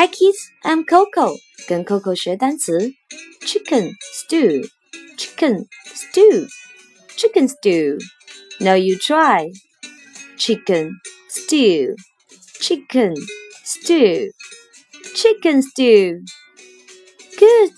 Hi kids, I'm Coco. 跟 Coco 学单词：chicken stew, chicken stew, chicken stew. Now you try. Chicken stew, chicken stew, chicken stew. Good.